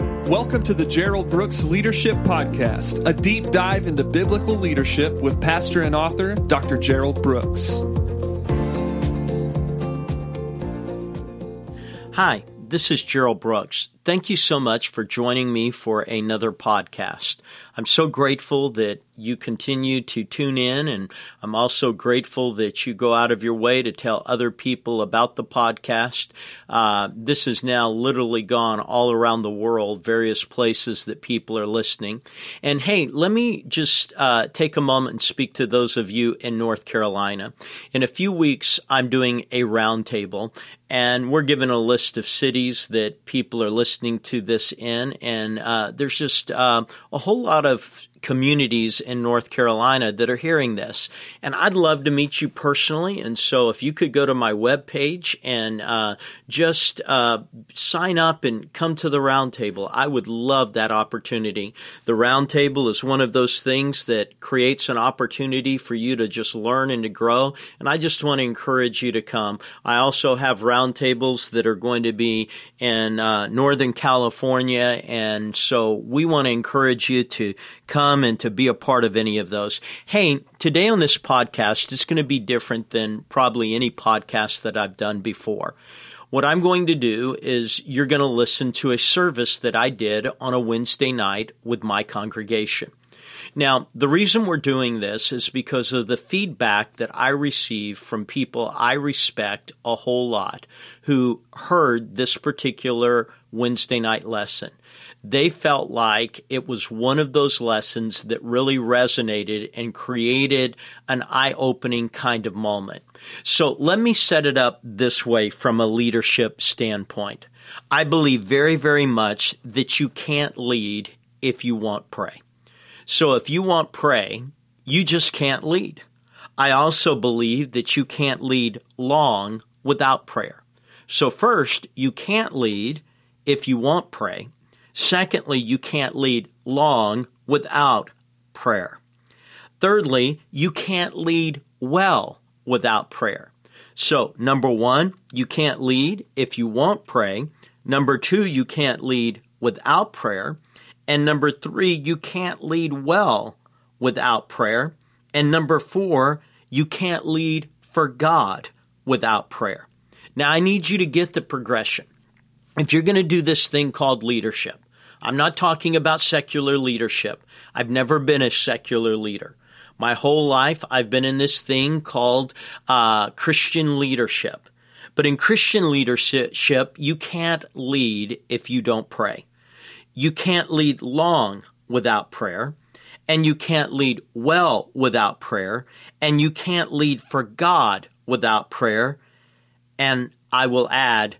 Welcome to the Gerald Brooks Leadership Podcast, a deep dive into biblical leadership with pastor and author Dr. Gerald Brooks. Hi, this is Gerald Brooks. Thank you so much for joining me for another podcast. I'm so grateful that you continue to tune in, and I'm also grateful that you go out of your way to tell other people about the podcast. Uh, this has now literally gone all around the world, various places that people are listening. And hey, let me just uh, take a moment and speak to those of you in North Carolina. In a few weeks, I'm doing a roundtable, and we're given a list of cities that people are listening to this in, and uh, there's just uh, a whole lot of communities in North Carolina that are hearing this. And I'd love to meet you personally. And so if you could go to my webpage and uh, just uh, sign up and come to the roundtable, I would love that opportunity. The roundtable is one of those things that creates an opportunity for you to just learn and to grow. And I just want to encourage you to come. I also have roundtables that are going to be in uh, Northern California. And so we want to encourage you to come come and to be a part of any of those. Hey, today on this podcast it's going to be different than probably any podcast that I've done before. What I'm going to do is you're going to listen to a service that I did on a Wednesday night with my congregation. Now, the reason we're doing this is because of the feedback that I receive from people I respect a whole lot who heard this particular Wednesday night lesson they felt like it was one of those lessons that really resonated and created an eye opening kind of moment. So let me set it up this way from a leadership standpoint. I believe very, very much that you can't lead if you won't pray. So if you won't pray, you just can't lead. I also believe that you can't lead long without prayer. So first, you can't lead if you won't pray. Secondly, you can't lead long without prayer. Thirdly, you can't lead well without prayer. So, number one, you can't lead if you won't pray. Number two, you can't lead without prayer. And number three, you can't lead well without prayer. And number four, you can't lead for God without prayer. Now, I need you to get the progression if you're going to do this thing called leadership, I'm not talking about secular leadership. I've never been a secular leader. My whole life, I've been in this thing called uh, Christian leadership. But in Christian leadership, you can't lead if you don't pray. You can't lead long without prayer, and you can't lead well without prayer, and you can't lead for God without prayer. And I will add,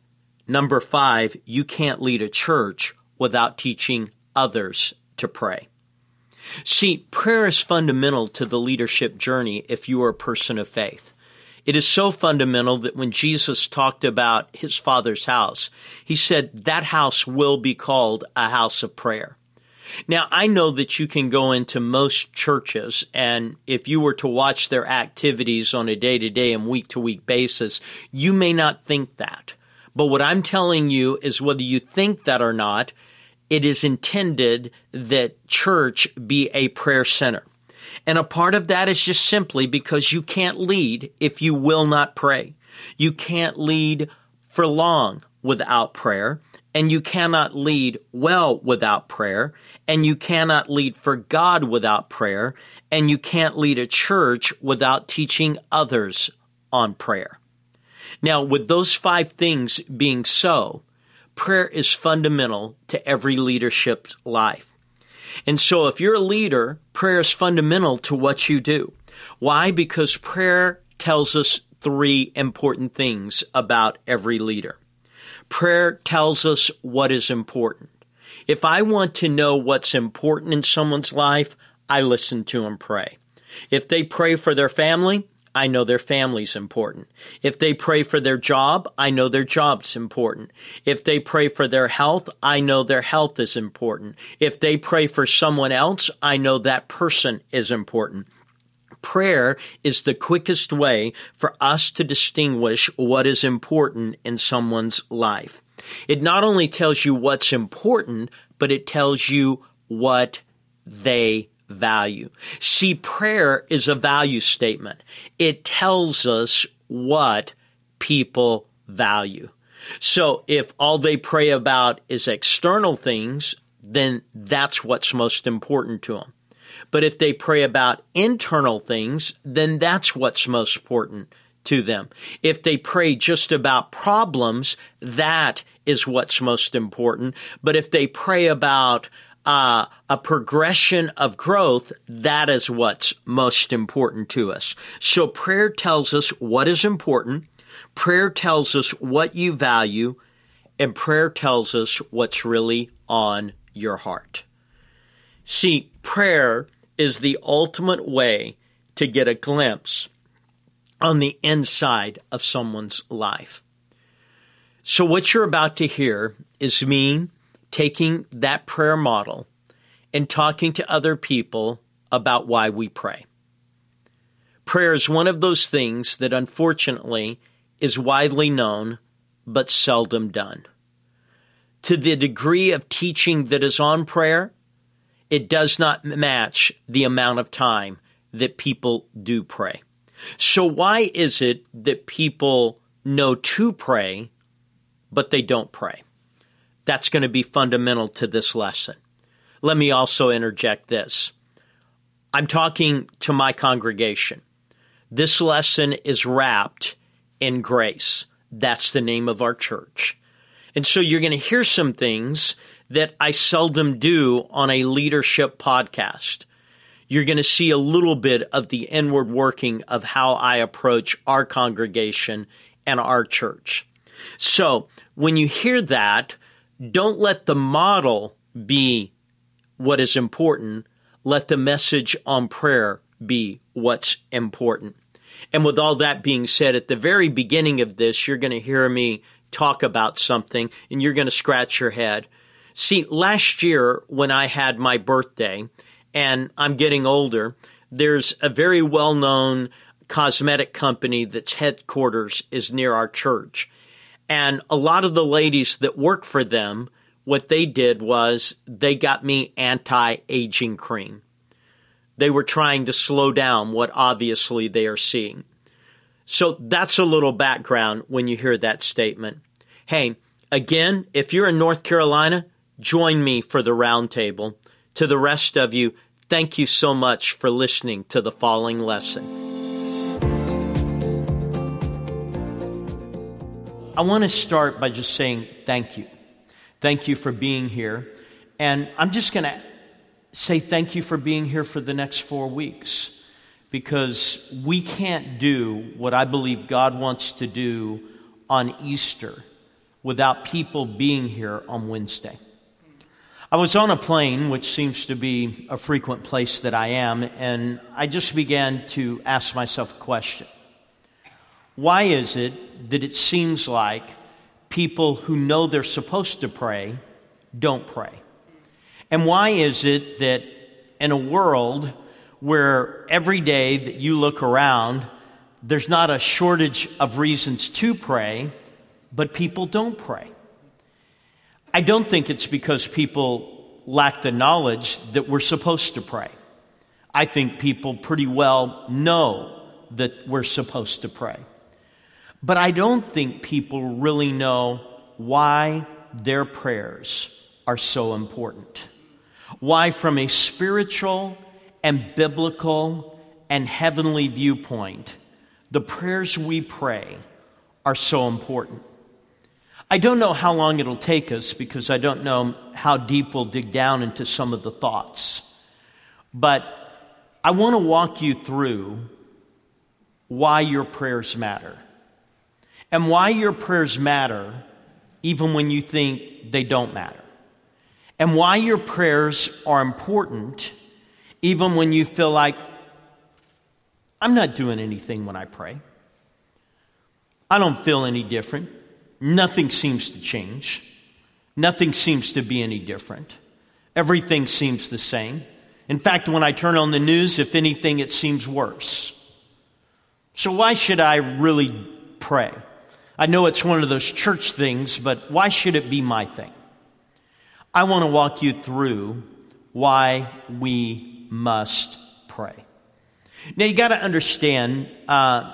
Number five, you can't lead a church without teaching others to pray. See, prayer is fundamental to the leadership journey if you are a person of faith. It is so fundamental that when Jesus talked about his Father's house, he said that house will be called a house of prayer. Now, I know that you can go into most churches, and if you were to watch their activities on a day to day and week to week basis, you may not think that. But what I'm telling you is whether you think that or not, it is intended that church be a prayer center. And a part of that is just simply because you can't lead if you will not pray. You can't lead for long without prayer, and you cannot lead well without prayer, and you cannot lead for God without prayer, and you can't lead a church without teaching others on prayer. Now, with those five things being so, prayer is fundamental to every leadership's life. And so if you're a leader, prayer is fundamental to what you do. Why? Because prayer tells us three important things about every leader. Prayer tells us what is important. If I want to know what's important in someone's life, I listen to them pray. If they pray for their family, I know their family's important. If they pray for their job, I know their job's important. If they pray for their health, I know their health is important. If they pray for someone else, I know that person is important. Prayer is the quickest way for us to distinguish what is important in someone's life. It not only tells you what's important, but it tells you what they value. See, prayer is a value statement. It tells us what people value. So if all they pray about is external things, then that's what's most important to them. But if they pray about internal things, then that's what's most important to them. If they pray just about problems, that is what's most important. But if they pray about uh, a progression of growth, that is what's most important to us. So prayer tells us what is important. Prayer tells us what you value and prayer tells us what's really on your heart. See, prayer is the ultimate way to get a glimpse on the inside of someone's life. So, what you're about to hear is me taking that prayer model and talking to other people about why we pray. Prayer is one of those things that unfortunately is widely known but seldom done. To the degree of teaching that is on prayer, it does not match the amount of time that people do pray. So, why is it that people know to pray, but they don't pray? That's going to be fundamental to this lesson. Let me also interject this. I'm talking to my congregation. This lesson is wrapped in grace. That's the name of our church. And so you're going to hear some things that I seldom do on a leadership podcast. You're going to see a little bit of the inward working of how I approach our congregation and our church. So when you hear that, don't let the model be what is important. Let the message on prayer be what's important. And with all that being said, at the very beginning of this, you're going to hear me talk about something and you're going to scratch your head. See, last year when I had my birthday and I'm getting older, there's a very well known cosmetic company that's headquarters is near our church. And a lot of the ladies that work for them, what they did was they got me anti aging cream. They were trying to slow down what obviously they are seeing. So that's a little background when you hear that statement. Hey, again, if you're in North Carolina, join me for the roundtable. To the rest of you, thank you so much for listening to the following lesson. I want to start by just saying thank you. Thank you for being here. And I'm just going to say thank you for being here for the next four weeks because we can't do what I believe God wants to do on Easter without people being here on Wednesday. I was on a plane, which seems to be a frequent place that I am, and I just began to ask myself a question. Why is it that it seems like people who know they're supposed to pray don't pray? And why is it that in a world where every day that you look around, there's not a shortage of reasons to pray, but people don't pray. I don't think it's because people lack the knowledge that we're supposed to pray. I think people pretty well know that we're supposed to pray. But I don't think people really know why their prayers are so important. Why, from a spiritual and biblical and heavenly viewpoint, the prayers we pray are so important. I don't know how long it'll take us because I don't know how deep we'll dig down into some of the thoughts. But I want to walk you through why your prayers matter and why your prayers matter even when you think they don't matter, and why your prayers are important even when you feel like, I'm not doing anything when I pray. I don't feel any different. Nothing seems to change. Nothing seems to be any different. Everything seems the same. In fact, when I turn on the news, if anything, it seems worse. So, why should I really pray? I know it's one of those church things, but why should it be my thing? I want to walk you through why we must pray. Now, you got to understand uh,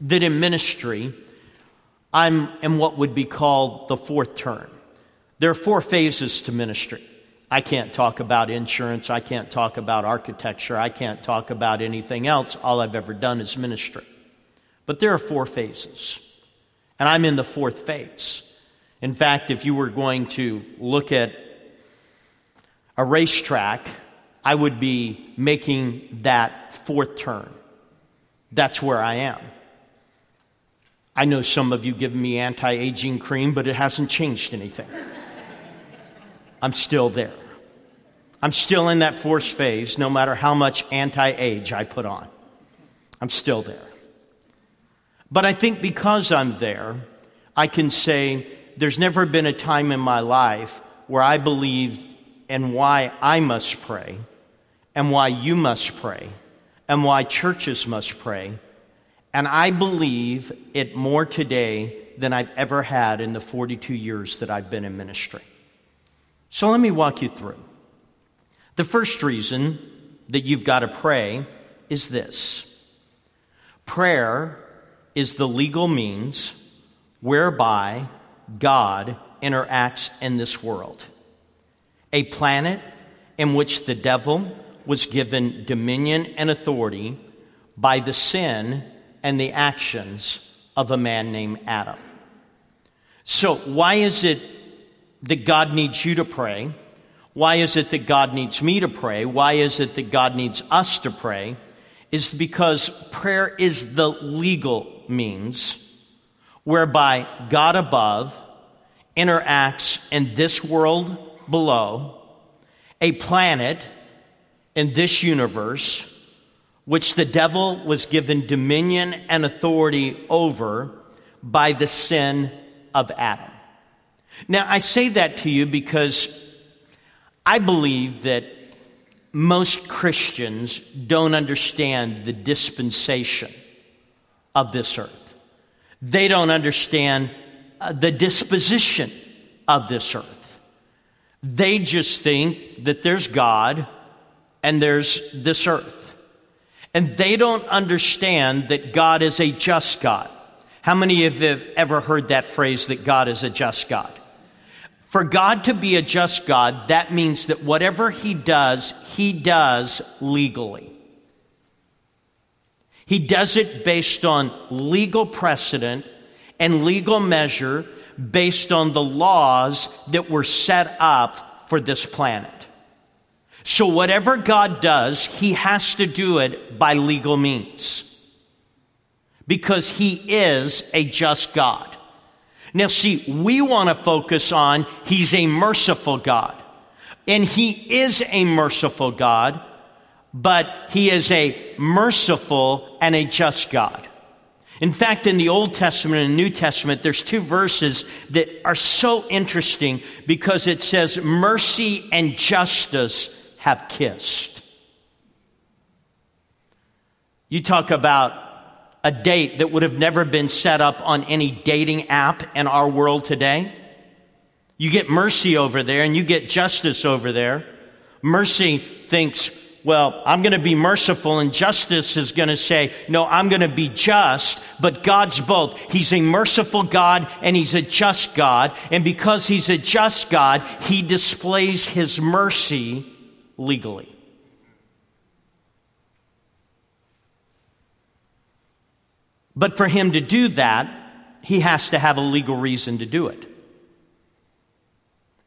that in ministry, I'm in what would be called the fourth term. There are four phases to ministry. I can't talk about insurance. I can't talk about architecture. I can't talk about anything else. All I've ever done is ministry. But there are four phases. And I'm in the fourth phase. In fact, if you were going to look at a racetrack, I would be making that fourth turn. That's where I am. I know some of you give me anti aging cream, but it hasn't changed anything. I'm still there. I'm still in that fourth phase, no matter how much anti age I put on. I'm still there. But I think because I'm there, I can say there's never been a time in my life where I believed and why I must pray, and why you must pray, and why churches must pray. And I believe it more today than I've ever had in the 42 years that I've been in ministry. So let me walk you through. The first reason that you've got to pray is this prayer is the legal means whereby God interacts in this world. A planet in which the devil was given dominion and authority by the sin and the actions of a man named Adam. So, why is it that God needs you to pray? Why is it that God needs me to pray? Why is it that God needs us to pray? Is because prayer is the legal means whereby God above interacts in this world below, a planet in this universe, which the devil was given dominion and authority over by the sin of Adam. Now, I say that to you because I believe that most Christians don't understand the dispensation of this earth. They don't understand uh, the disposition of this earth. They just think that there's God and there's this earth. And they don't understand that God is a just God. How many of you have ever heard that phrase that God is a just God? For God to be a just God, that means that whatever He does, He does legally. He does it based on legal precedent and legal measure based on the laws that were set up for this planet. So, whatever God does, He has to do it by legal means because He is a just God. Now, see, we want to focus on He's a merciful God. And He is a merciful God, but He is a merciful and a just God. In fact, in the Old Testament and New Testament, there's two verses that are so interesting because it says mercy and justice have kissed. You talk about a date that would have never been set up on any dating app in our world today. You get mercy over there and you get justice over there. Mercy thinks, well, I'm going to be merciful, and justice is going to say, no, I'm going to be just, but God's both. He's a merciful God and He's a just God, and because He's a just God, He displays His mercy legally. But for him to do that, he has to have a legal reason to do it.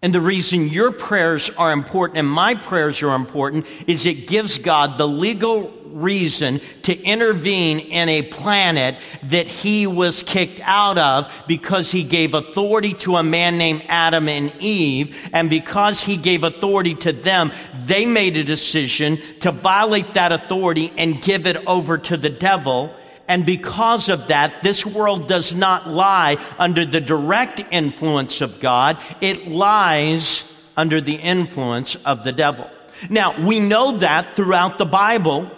And the reason your prayers are important and my prayers are important is it gives God the legal reason to intervene in a planet that he was kicked out of because he gave authority to a man named Adam and Eve. And because he gave authority to them, they made a decision to violate that authority and give it over to the devil. And because of that, this world does not lie under the direct influence of God. It lies under the influence of the devil. Now, we know that throughout the Bible,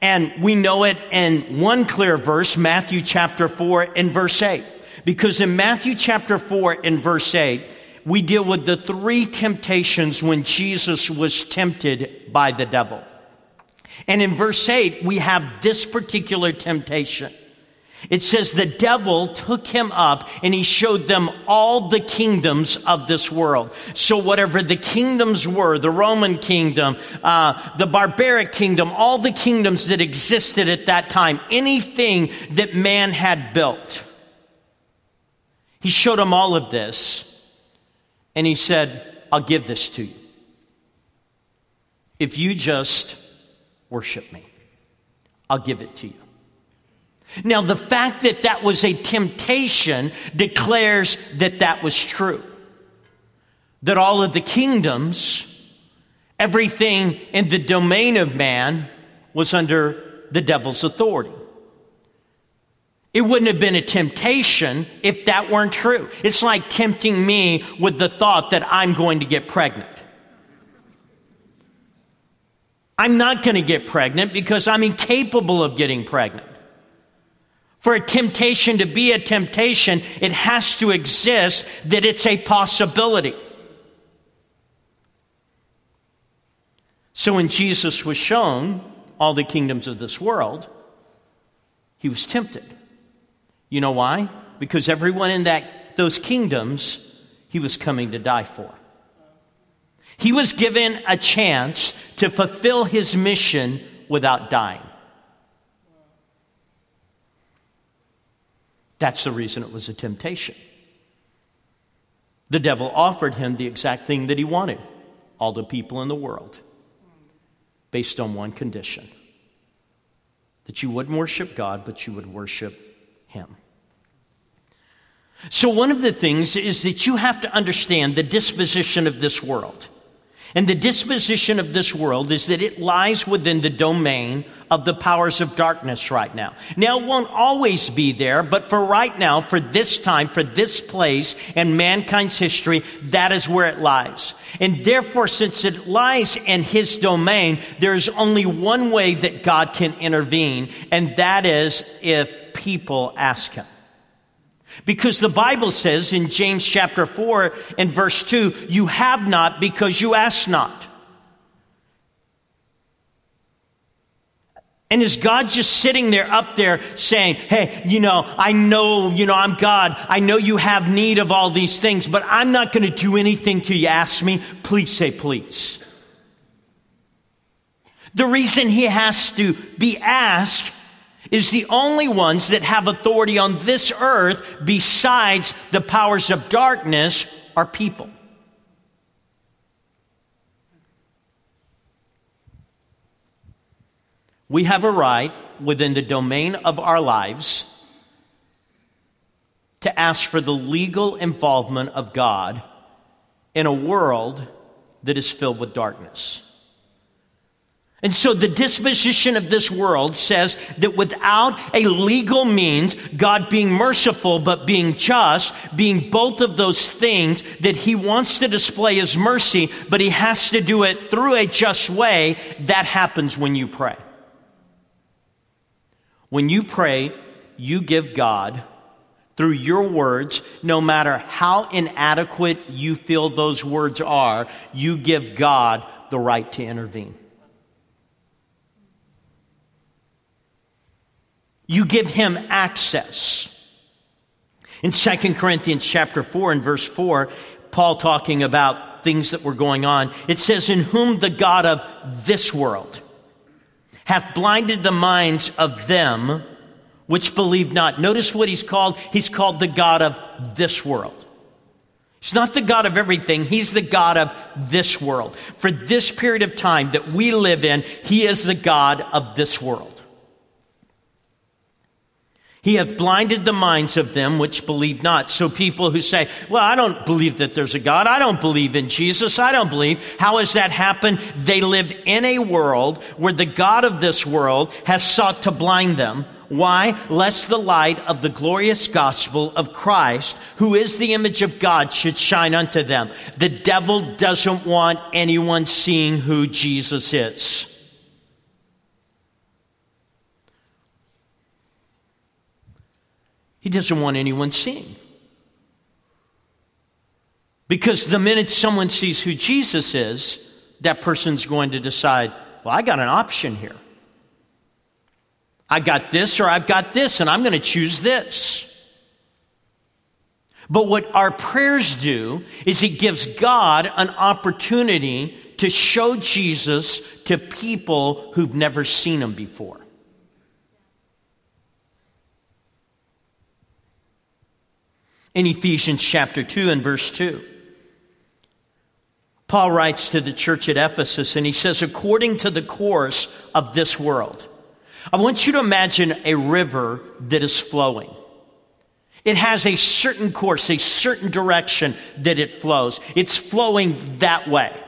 and we know it in one clear verse, Matthew chapter 4 and verse 8. Because in Matthew chapter 4 and verse 8, we deal with the three temptations when Jesus was tempted by the devil. And in verse 8, we have this particular temptation. It says the devil took him up and he showed them all the kingdoms of this world. So whatever the kingdoms were, the Roman kingdom, uh, the barbaric kingdom, all the kingdoms that existed at that time, anything that man had built. He showed them all of this and he said, I'll give this to you. If you just worship me, I'll give it to you. Now, the fact that that was a temptation declares that that was true. That all of the kingdoms, everything in the domain of man, was under the devil's authority. It wouldn't have been a temptation if that weren't true. It's like tempting me with the thought that I'm going to get pregnant. I'm not going to get pregnant because I'm incapable of getting pregnant. For a temptation to be a temptation, it has to exist that it's a possibility. So when Jesus was shown all the kingdoms of this world, he was tempted. You know why? Because everyone in that those kingdoms he was coming to die for. He was given a chance to fulfill his mission without dying. That's the reason it was a temptation. The devil offered him the exact thing that he wanted all the people in the world, based on one condition that you wouldn't worship God, but you would worship him. So, one of the things is that you have to understand the disposition of this world. And the disposition of this world is that it lies within the domain of the powers of darkness right now. Now, it won't always be there, but for right now, for this time, for this place and mankind's history, that is where it lies. And therefore, since it lies in his domain, there's only one way that God can intervene, and that is if people ask him. Because the Bible says in James chapter 4 and verse 2, you have not because you ask not. And is God just sitting there up there saying, Hey, you know, I know, you know, I'm God. I know you have need of all these things, but I'm not going to do anything till you ask me. Please say please. The reason he has to be asked is the only ones that have authority on this earth besides the powers of darkness are people. We have a right within the domain of our lives to ask for the legal involvement of God in a world that is filled with darkness. And so the disposition of this world says that without a legal means, God being merciful but being just, being both of those things, that He wants to display His mercy, but He has to do it through a just way, that happens when you pray. When you pray, you give God, through your words, no matter how inadequate you feel those words are, you give God the right to intervene. You give him access. In 2 Corinthians chapter 4 and verse 4, Paul talking about things that were going on, it says, In whom the God of this world hath blinded the minds of them which believe not. Notice what he's called. He's called the God of this world. He's not the God of everything. He's the God of this world. For this period of time that we live in, He is the God of this world. He hath blinded the minds of them which believe not. So people who say, well, I don't believe that there's a God. I don't believe in Jesus. I don't believe. How has that happened? They live in a world where the God of this world has sought to blind them. Why? Lest the light of the glorious gospel of Christ, who is the image of God, should shine unto them. The devil doesn't want anyone seeing who Jesus is. He doesn't want anyone seeing. Because the minute someone sees who Jesus is, that person's going to decide, well, I got an option here. I got this or I've got this, and I'm going to choose this. But what our prayers do is it gives God an opportunity to show Jesus to people who've never seen him before. In Ephesians chapter 2 and verse 2, Paul writes to the church at Ephesus and he says, according to the course of this world, I want you to imagine a river that is flowing. It has a certain course, a certain direction that it flows. It's flowing that way.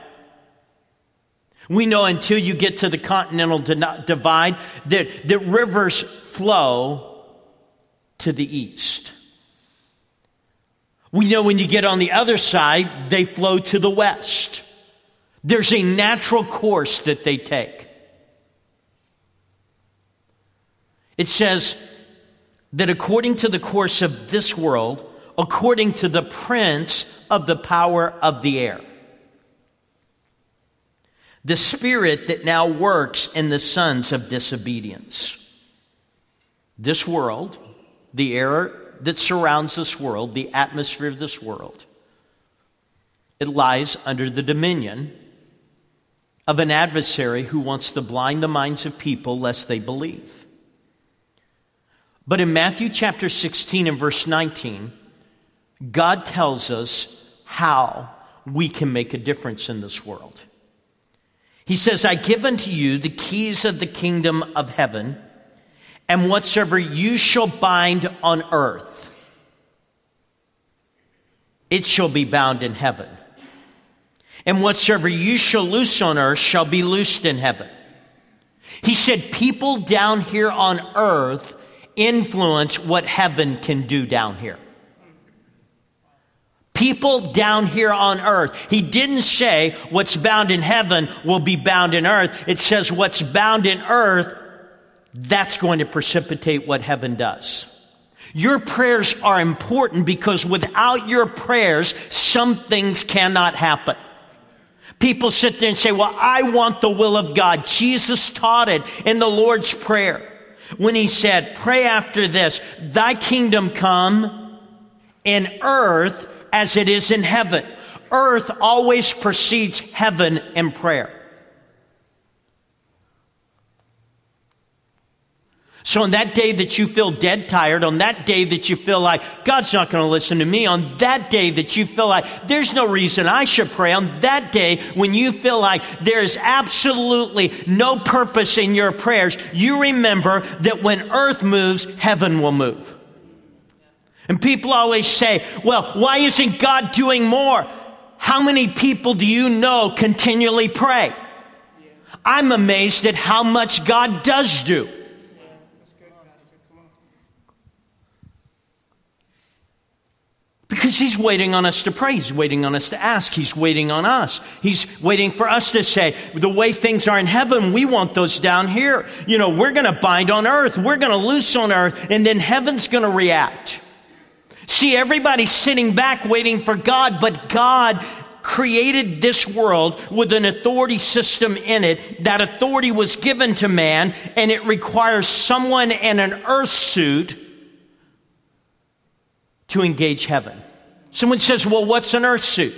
We know until you get to the continental divide that, that rivers flow to the east. We know when you get on the other side, they flow to the west. There's a natural course that they take. It says that according to the course of this world, according to the prince of the power of the air, the spirit that now works in the sons of disobedience. This world, the air that surrounds this world, the atmosphere of this world, it lies under the dominion of an adversary who wants to blind the minds of people lest they believe. But in Matthew chapter 16 and verse 19, God tells us how we can make a difference in this world. He says, I give unto you the keys of the kingdom of heaven, and whatsoever you shall bind on earth, it shall be bound in heaven. And whatsoever you shall loose on earth shall be loosed in heaven. He said, People down here on earth influence what heaven can do down here. People down here on earth. He didn't say what's bound in heaven will be bound in earth. It says what's bound in earth, that's going to precipitate what heaven does. Your prayers are important because without your prayers, some things cannot happen. People sit there and say, well, I want the will of God. Jesus taught it in the Lord's Prayer when he said, Pray after this, thy kingdom come in earth as it is in heaven. Earth always precedes heaven in prayer. So, on that day that you feel dead tired, on that day that you feel like God's not going to listen to me, on that day that you feel like there's no reason I should pray, on that day when you feel like there's absolutely no purpose in your prayers, you remember that when earth moves, heaven will move. And people always say, well, why isn't God doing more? How many people do you know continually pray? I'm amazed at how much God does do. Because he's waiting on us to pray. He's waiting on us to ask. He's waiting on us. He's waiting for us to say, the way things are in heaven, we want those down here. You know, we're going to bind on earth. We're going to loose on earth. And then heaven's going to react. See, everybody's sitting back waiting for God, but God created this world with an authority system in it. That authority was given to man, and it requires someone in an earth suit to engage heaven. Someone says, Well, what's an earth suit?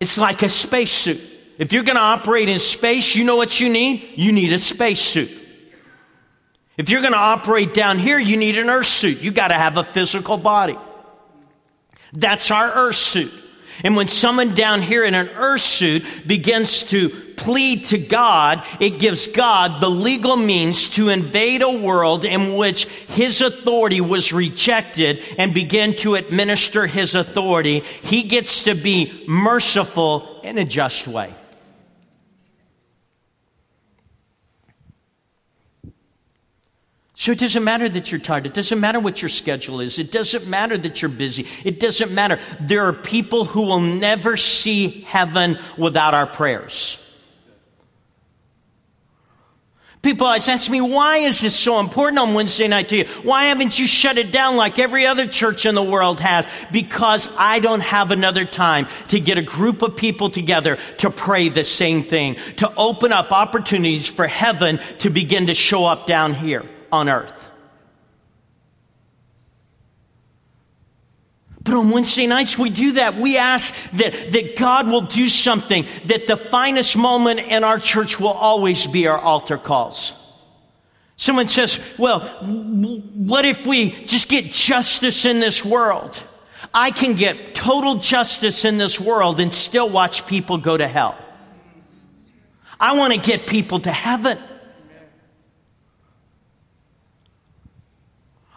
It's like a space suit. If you're going to operate in space, you know what you need? You need a space suit. If you're going to operate down here, you need an earth suit. You got to have a physical body. That's our earth suit. And when someone down here in an earth suit begins to plead to God, it gives God the legal means to invade a world in which his authority was rejected and begin to administer his authority. He gets to be merciful in a just way. So it doesn't matter that you're tired. It doesn't matter what your schedule is. It doesn't matter that you're busy. It doesn't matter. There are people who will never see heaven without our prayers. People always ask me, why is this so important on Wednesday night to you? Why haven't you shut it down like every other church in the world has? Because I don't have another time to get a group of people together to pray the same thing, to open up opportunities for heaven to begin to show up down here on earth. But on Wednesday nights, we do that. We ask that, that God will do something, that the finest moment in our church will always be our altar calls. Someone says, well, what if we just get justice in this world? I can get total justice in this world and still watch people go to hell. I want to get people to heaven.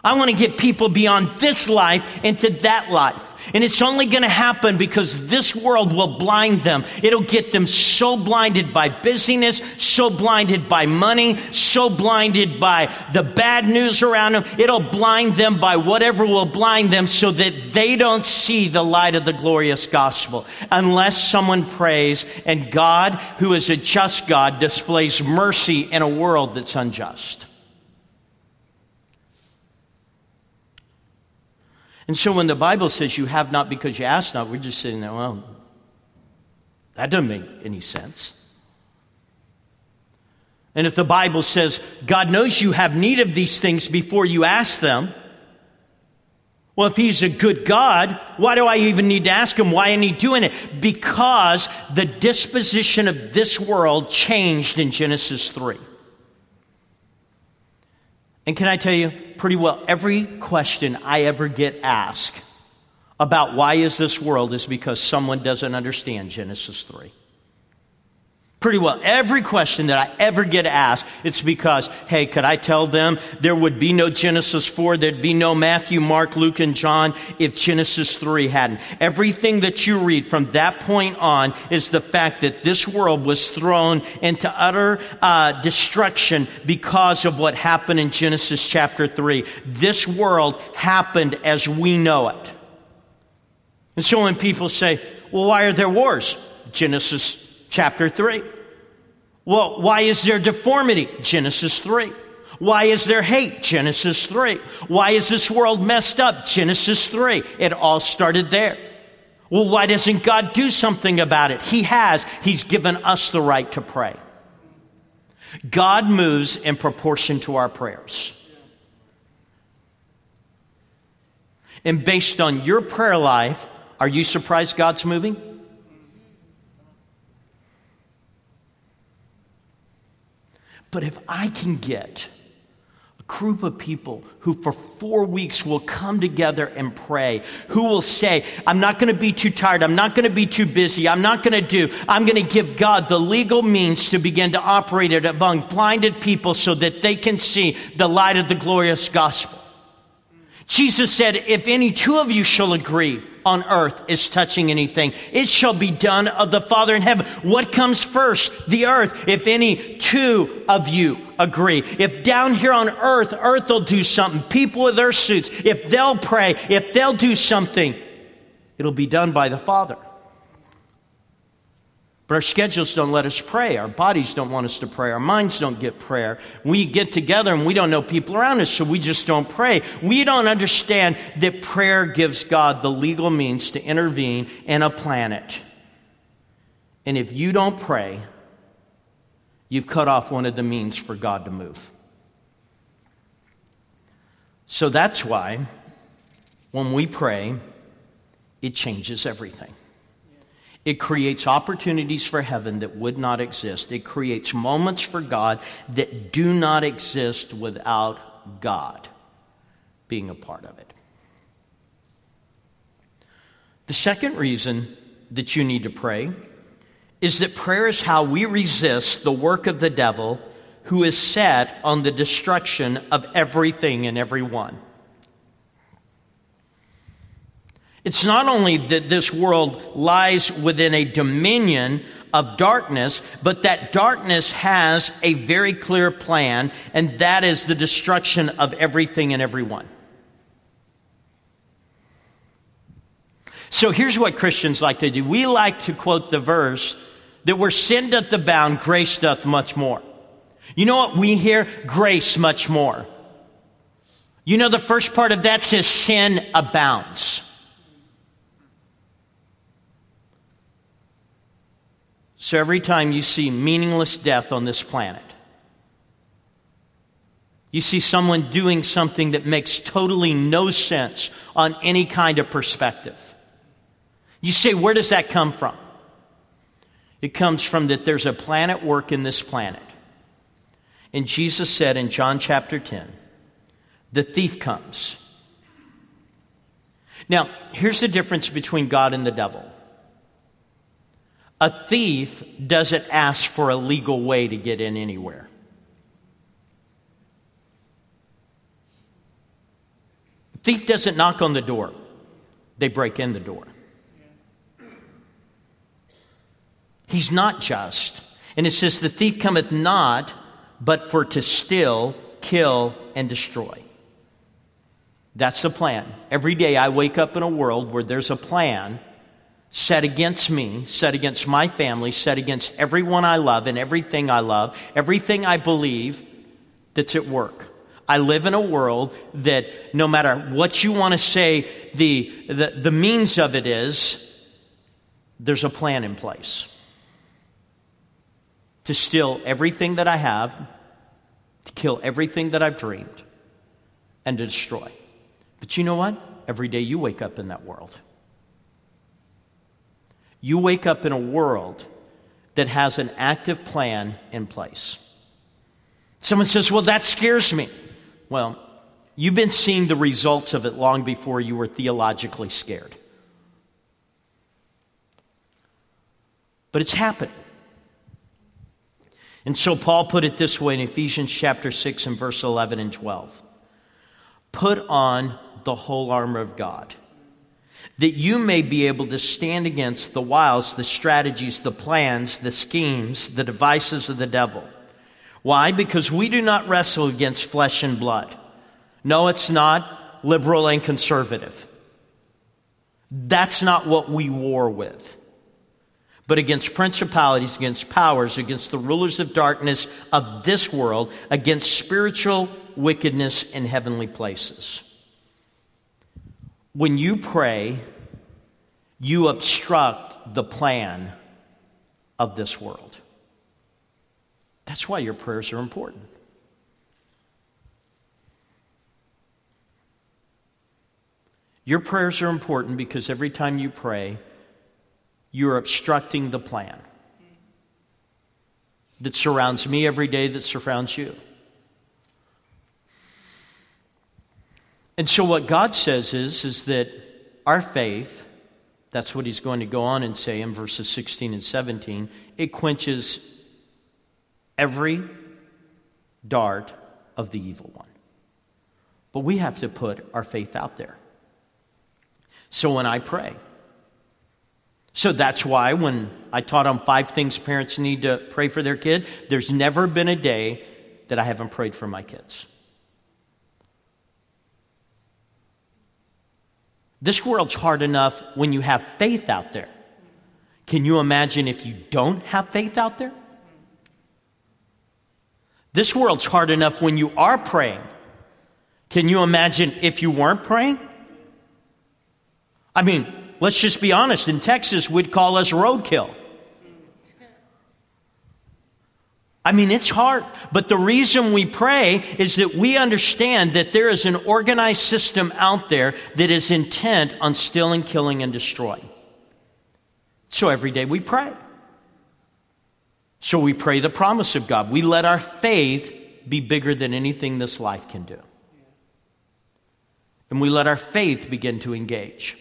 I want to get people beyond this life into that life. And it's only going to happen because this world will blind them. It'll get them so blinded by busyness, so blinded by money, so blinded by the bad news around them. It'll blind them by whatever will blind them so that they don't see the light of the glorious gospel unless someone prays and God, who is a just God, displays mercy in a world that's unjust. And so when the Bible says you have not because you ask not, we're just sitting there, well, that doesn't make any sense. And if the Bible says God knows you have need of these things before you ask them, well, if he's a good God, why do I even need to ask him? Why isn't he doing it? Because the disposition of this world changed in Genesis 3. And can I tell you, pretty well every question I ever get asked about why is this world is because someone doesn't understand Genesis 3 pretty well every question that I ever get asked, it's because, hey, could I tell them there would be no Genesis 4, there'd be no Matthew, Mark, Luke, and John if Genesis 3 hadn't. Everything that you read from that point on is the fact that this world was thrown into utter uh, destruction because of what happened in Genesis chapter 3. This world happened as we know it. And so when people say, well, why are there wars? Genesis chapter 3. Well, why is there deformity? Genesis 3. Why is there hate? Genesis 3. Why is this world messed up? Genesis 3. It all started there. Well, why doesn't God do something about it? He has. He's given us the right to pray. God moves in proportion to our prayers. And based on your prayer life, are you surprised God's moving? But if I can get a group of people who for four weeks will come together and pray, who will say, I'm not going to be too tired. I'm not going to be too busy. I'm not going to do. I'm going to give God the legal means to begin to operate it among blinded people so that they can see the light of the glorious gospel. Jesus said, if any two of you shall agree on earth is touching anything. It shall be done of the Father in heaven. What comes first? The earth. If any two of you agree. If down here on earth, earth will do something, people with their suits, if they'll pray, if they'll do something, it'll be done by the Father. But our schedules don't let us pray. Our bodies don't want us to pray. Our minds don't get prayer. We get together and we don't know people around us, so we just don't pray. We don't understand that prayer gives God the legal means to intervene in a planet. And if you don't pray, you've cut off one of the means for God to move. So that's why when we pray, it changes everything. It creates opportunities for heaven that would not exist. It creates moments for God that do not exist without God being a part of it. The second reason that you need to pray is that prayer is how we resist the work of the devil who is set on the destruction of everything and everyone. It's not only that this world lies within a dominion of darkness, but that darkness has a very clear plan, and that is the destruction of everything and everyone. So here's what Christians like to do. We like to quote the verse that where sin doth abound, grace doth much more. You know what? We hear grace much more. You know, the first part of that says sin abounds. So every time you see meaningless death on this planet, you see someone doing something that makes totally no sense on any kind of perspective. You say, where does that come from? It comes from that there's a planet work in this planet. And Jesus said in John chapter 10, the thief comes. Now, here's the difference between God and the devil. A thief doesn't ask for a legal way to get in anywhere. Thief doesn't knock on the door, they break in the door. He's not just. And it says, The thief cometh not but for to steal, kill, and destroy. That's the plan. Every day I wake up in a world where there's a plan set against me, set against my family, set against everyone I love and everything I love, everything I believe that's at work. I live in a world that no matter what you want to say, the, the, the means of it is, there's a plan in place to steal everything that I have, to kill everything that I've dreamed, and to destroy. But you know what? Every day you wake up in that world. You wake up in a world that has an active plan in place. Someone says, Well, that scares me. Well, you've been seeing the results of it long before you were theologically scared. But it's happening. And so Paul put it this way in Ephesians chapter 6 and verse 11 and 12. Put on the whole armor of God that you may be able to stand against the wiles, the strategies, the plans, the schemes, the devices of the devil. Why? Because we do not wrestle against flesh and blood. No, it's not liberal and conservative. That's not what we war with. But against principalities, against powers, against the rulers of darkness of this world, against spiritual wickedness in heavenly places when you pray, you obstruct the plan of this world. That's why your prayers are important. Your prayers are important because every time you pray, you're obstructing the plan that surrounds me every day, that surrounds you. And so what God says is, is that our faith, that's what he's going to go on and say in verses 16 and 17, it quenches every dart of the evil one. But we have to put our faith out there. So when I pray, so that's why when I taught on five things parents need to pray for their kid, there's never been a day that I haven't prayed for my kids. This world's hard enough when you have faith out there. Can you imagine if you don't have faith out there? This world's hard enough when you are praying. Can you imagine if you weren't praying? I mean, let's just be honest. In Texas, we'd call us roadkill. I mean, it's hard. But the reason we pray is that we understand that there is an organized system out there that is intent on stealing, killing, and destroying. So every day we pray. So we pray the promise of God. We let our faith be bigger than anything this life can do. And we let our faith begin to engage.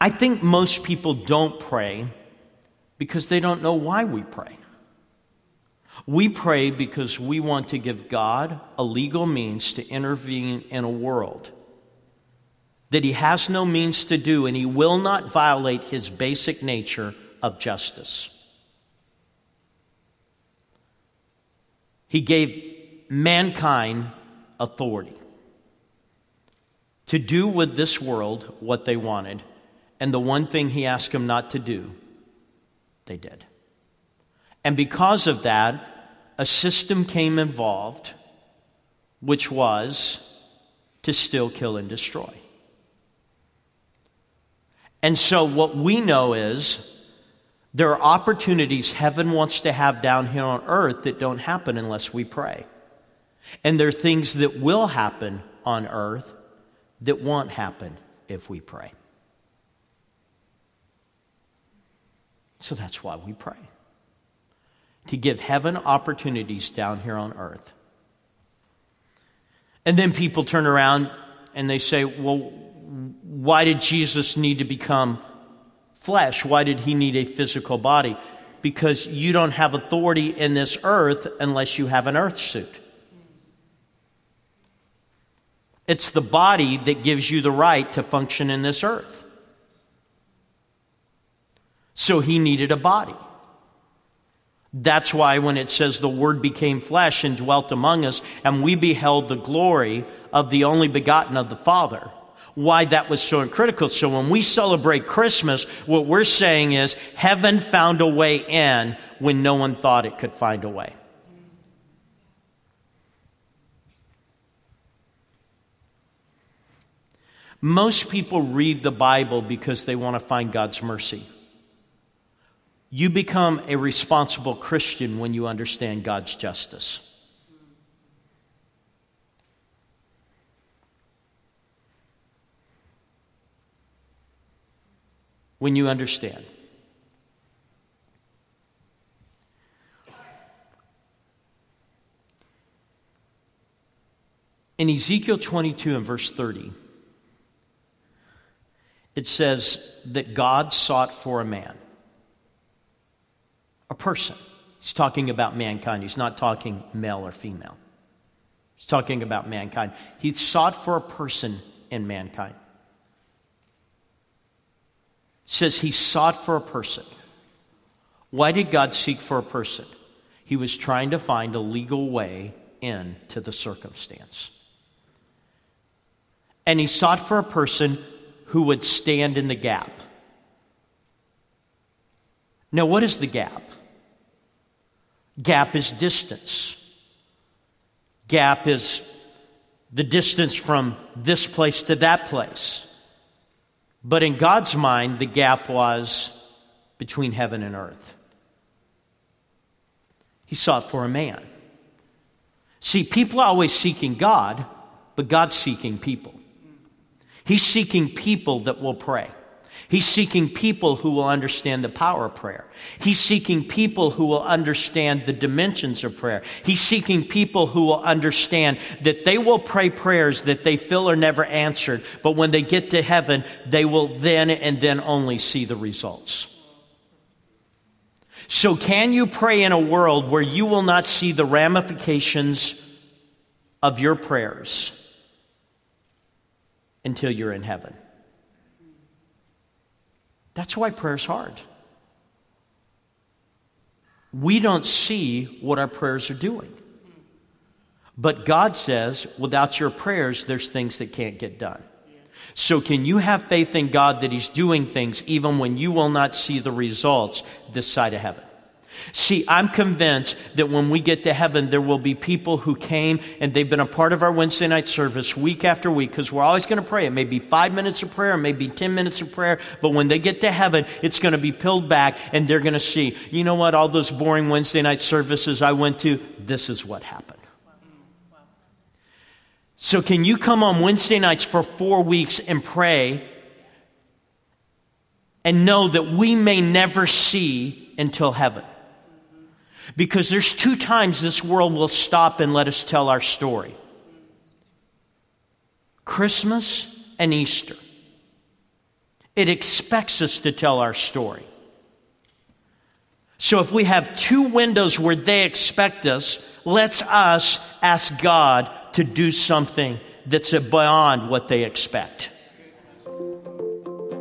I think most people don't pray because they don't know why we pray. We pray because we want to give God a legal means to intervene in a world that He has no means to do, and He will not violate His basic nature of justice. He gave mankind authority to do with this world what they wanted, and the one thing He asked them not to do they did. And because of that, a system came involved, which was to still kill and destroy. And so, what we know is there are opportunities heaven wants to have down here on earth that don't happen unless we pray. And there are things that will happen on earth that won't happen if we pray. So that's why we pray to give heaven opportunities down here on earth. And then people turn around and they say, well, why did Jesus need to become flesh? Why did he need a physical body? Because you don't have authority in this earth unless you have an earth suit. It's the body that gives you the right to function in this earth. So he needed a body. That's why when it says the Word became flesh and dwelt among us, and we beheld the glory of the only begotten of the Father, why that was so critical. So when we celebrate Christmas, what we're saying is heaven found a way in when no one thought it could find a way. Most people read the Bible because they want to find God's mercy. You become a responsible Christian when you understand God's justice. When you understand. In Ezekiel 22 and verse 30, it says that God sought for a man a person. He's talking about mankind. He's not talking male or female. He's talking about mankind. He sought for a person in mankind. It says he sought for a person. Why did God seek for a person? He was trying to find a legal way into the circumstance. And he sought for a person who would stand in the gap. Now, what is the gap? Gap is distance. Gap is the distance from this place to that place. But in God's mind, the gap was between heaven and earth. He sought for a man. See, people are always seeking God, but God's seeking people. He's seeking people that will pray. He's seeking people who will understand the power of prayer. He's seeking people who will understand the dimensions of prayer. He's seeking people who will understand that they will pray prayers that they feel are never answered, but when they get to heaven, they will then and then only see the results. So, can you pray in a world where you will not see the ramifications of your prayers until you're in heaven? That's why prayer's hard. We don't see what our prayers are doing. But God says, without your prayers, there's things that can't get done. So, can you have faith in God that He's doing things even when you will not see the results this side of heaven? See, I'm convinced that when we get to heaven, there will be people who came and they've been a part of our Wednesday night service week after week because we're always going to pray. It may be five minutes of prayer, it may be 10 minutes of prayer, but when they get to heaven, it's going to be peeled back and they're going to see, you know what, all those boring Wednesday night services I went to, this is what happened. So, can you come on Wednesday nights for four weeks and pray and know that we may never see until heaven? Because there's two times this world will stop and let us tell our story Christmas and Easter. It expects us to tell our story. So if we have two windows where they expect us, let's us ask God to do something that's beyond what they expect.